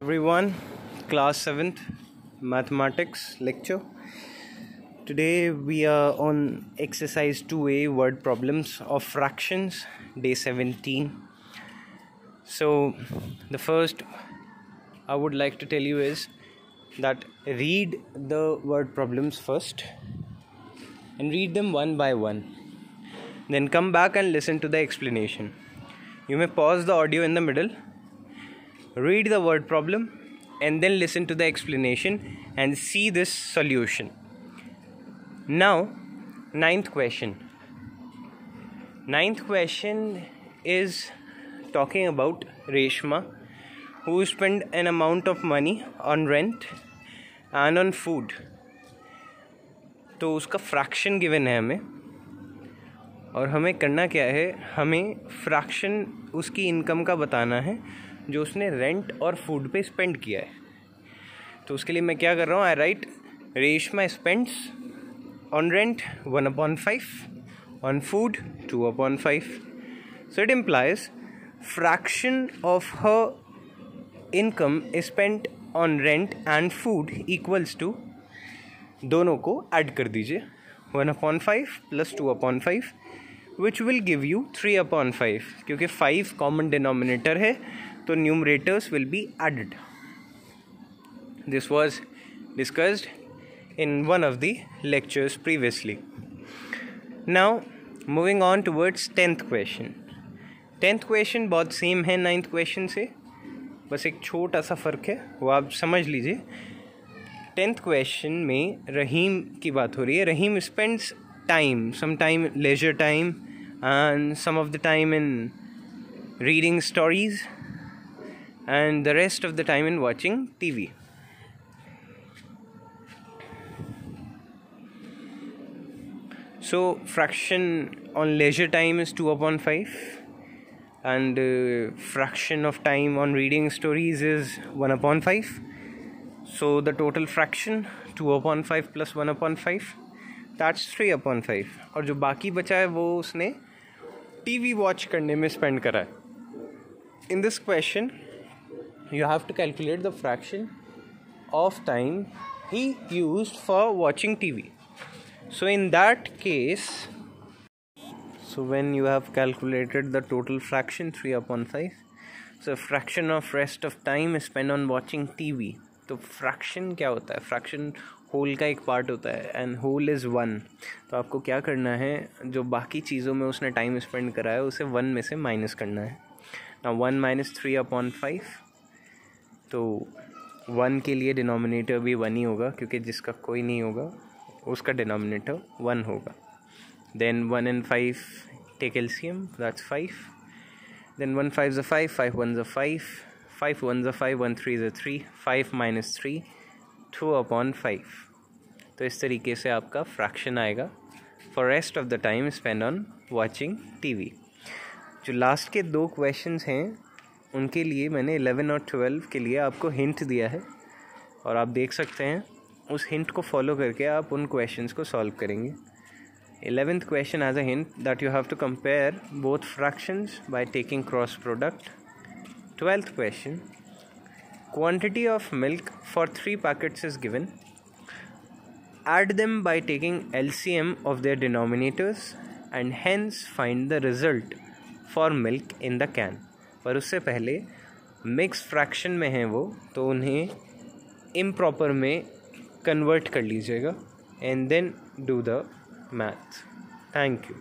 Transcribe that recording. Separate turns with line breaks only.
everyone class 7th mathematics lecture. Today we are on exercise 2a word problems of fractions day 17 so the first i would like to tell you is that read the word problems first and read them one by one. Then come back and listen to the explanation. You may pause the audio in the middle read the word problem and then listen to the explanation and see this solution. Now, ninth question. Ninth question is talking about Reshma who spent an amount of money on rent and on food. तो उसका fraction given है हमें और हमें करना क्या है हमें फ्रैक्शन उसकी इनकम का बताना है जो उसने रेंट और फ़ूड पे स्पेंड किया है। तो उसके लिए मैं क्या कर रहा हूँ? I right Reshma spends on rent one upon five on food two upon five so it implies fraction of her income spent on rent and food equals to दोनों को ऐड कर दीजिए। One upon five plus two upon five which will give you three upon five क्योंकि five common denominator है। तो numerators will be added this was discussed in one of the lectures previously now moving on towards tenth question tenth question बहुत same है ninth question से. बस एक छोटा सा फ़र्क है, वो आप समझ लीजिए। टेंथ क्वेश्चन में रहीम की बात हो रही है। Rahim spends time some time leisure time and some of the time in reading stories and the rest of the time in watching TV. So, fraction on leisure time is 2 upon 5, and uh, fraction of time on reading stories is 1 upon 5. So, the total fraction 2 upon 5 plus 1 upon 5 that's 3 upon 5 और जो बाकी बचा है वो उसने TV watch करने में spend करा है in this question you have to calculate the fraction of time he used for watching TV. So, in that case, so when you have calculated the total fraction 3 upon 5, so fraction of rest of time is spent on watching TV. तो fraction क्या होता है fraction whole का एक part होता है and whole is one तो आपको क्या करना है जो बाकी चीज़ों में उसने टाइम स्पेंड करा है उसे वन में से माइनस करना है ना one minus three upon five तो वन के लिए डिनोमिनेटर भी वन ही होगा, क्योंकि जिसका कोई नहीं होगा, उसका डिनोमिनेटर वन होगा। Then one and five take LCM that's five then one fives five five ones five five ones five one threes three five minus three two upon five तो इस तरीके से आपका फ्रैक्शन आएगा। For rest of the time spend on watching T V जो last के दो questions हैं उनके लिए मैंने इलेवन और ट्वेल्व के लिए आपको हिंट दिया है। और आप देख सकते हैं, उस हिंट को फॉलो करके आप उन क्वेश्चंस को सॉल्व करेंगे। Eleventh question as a hint that you have to compare both fractions by taking cross product twelfth question quantity of milk for three packets is given add them by taking LCM of their denominators and hence find the result for milk in the can. पर उससे पहले mix fraction में हैं वो तो उन्हें improper में convert कर लीजिएगा and then do the math thank you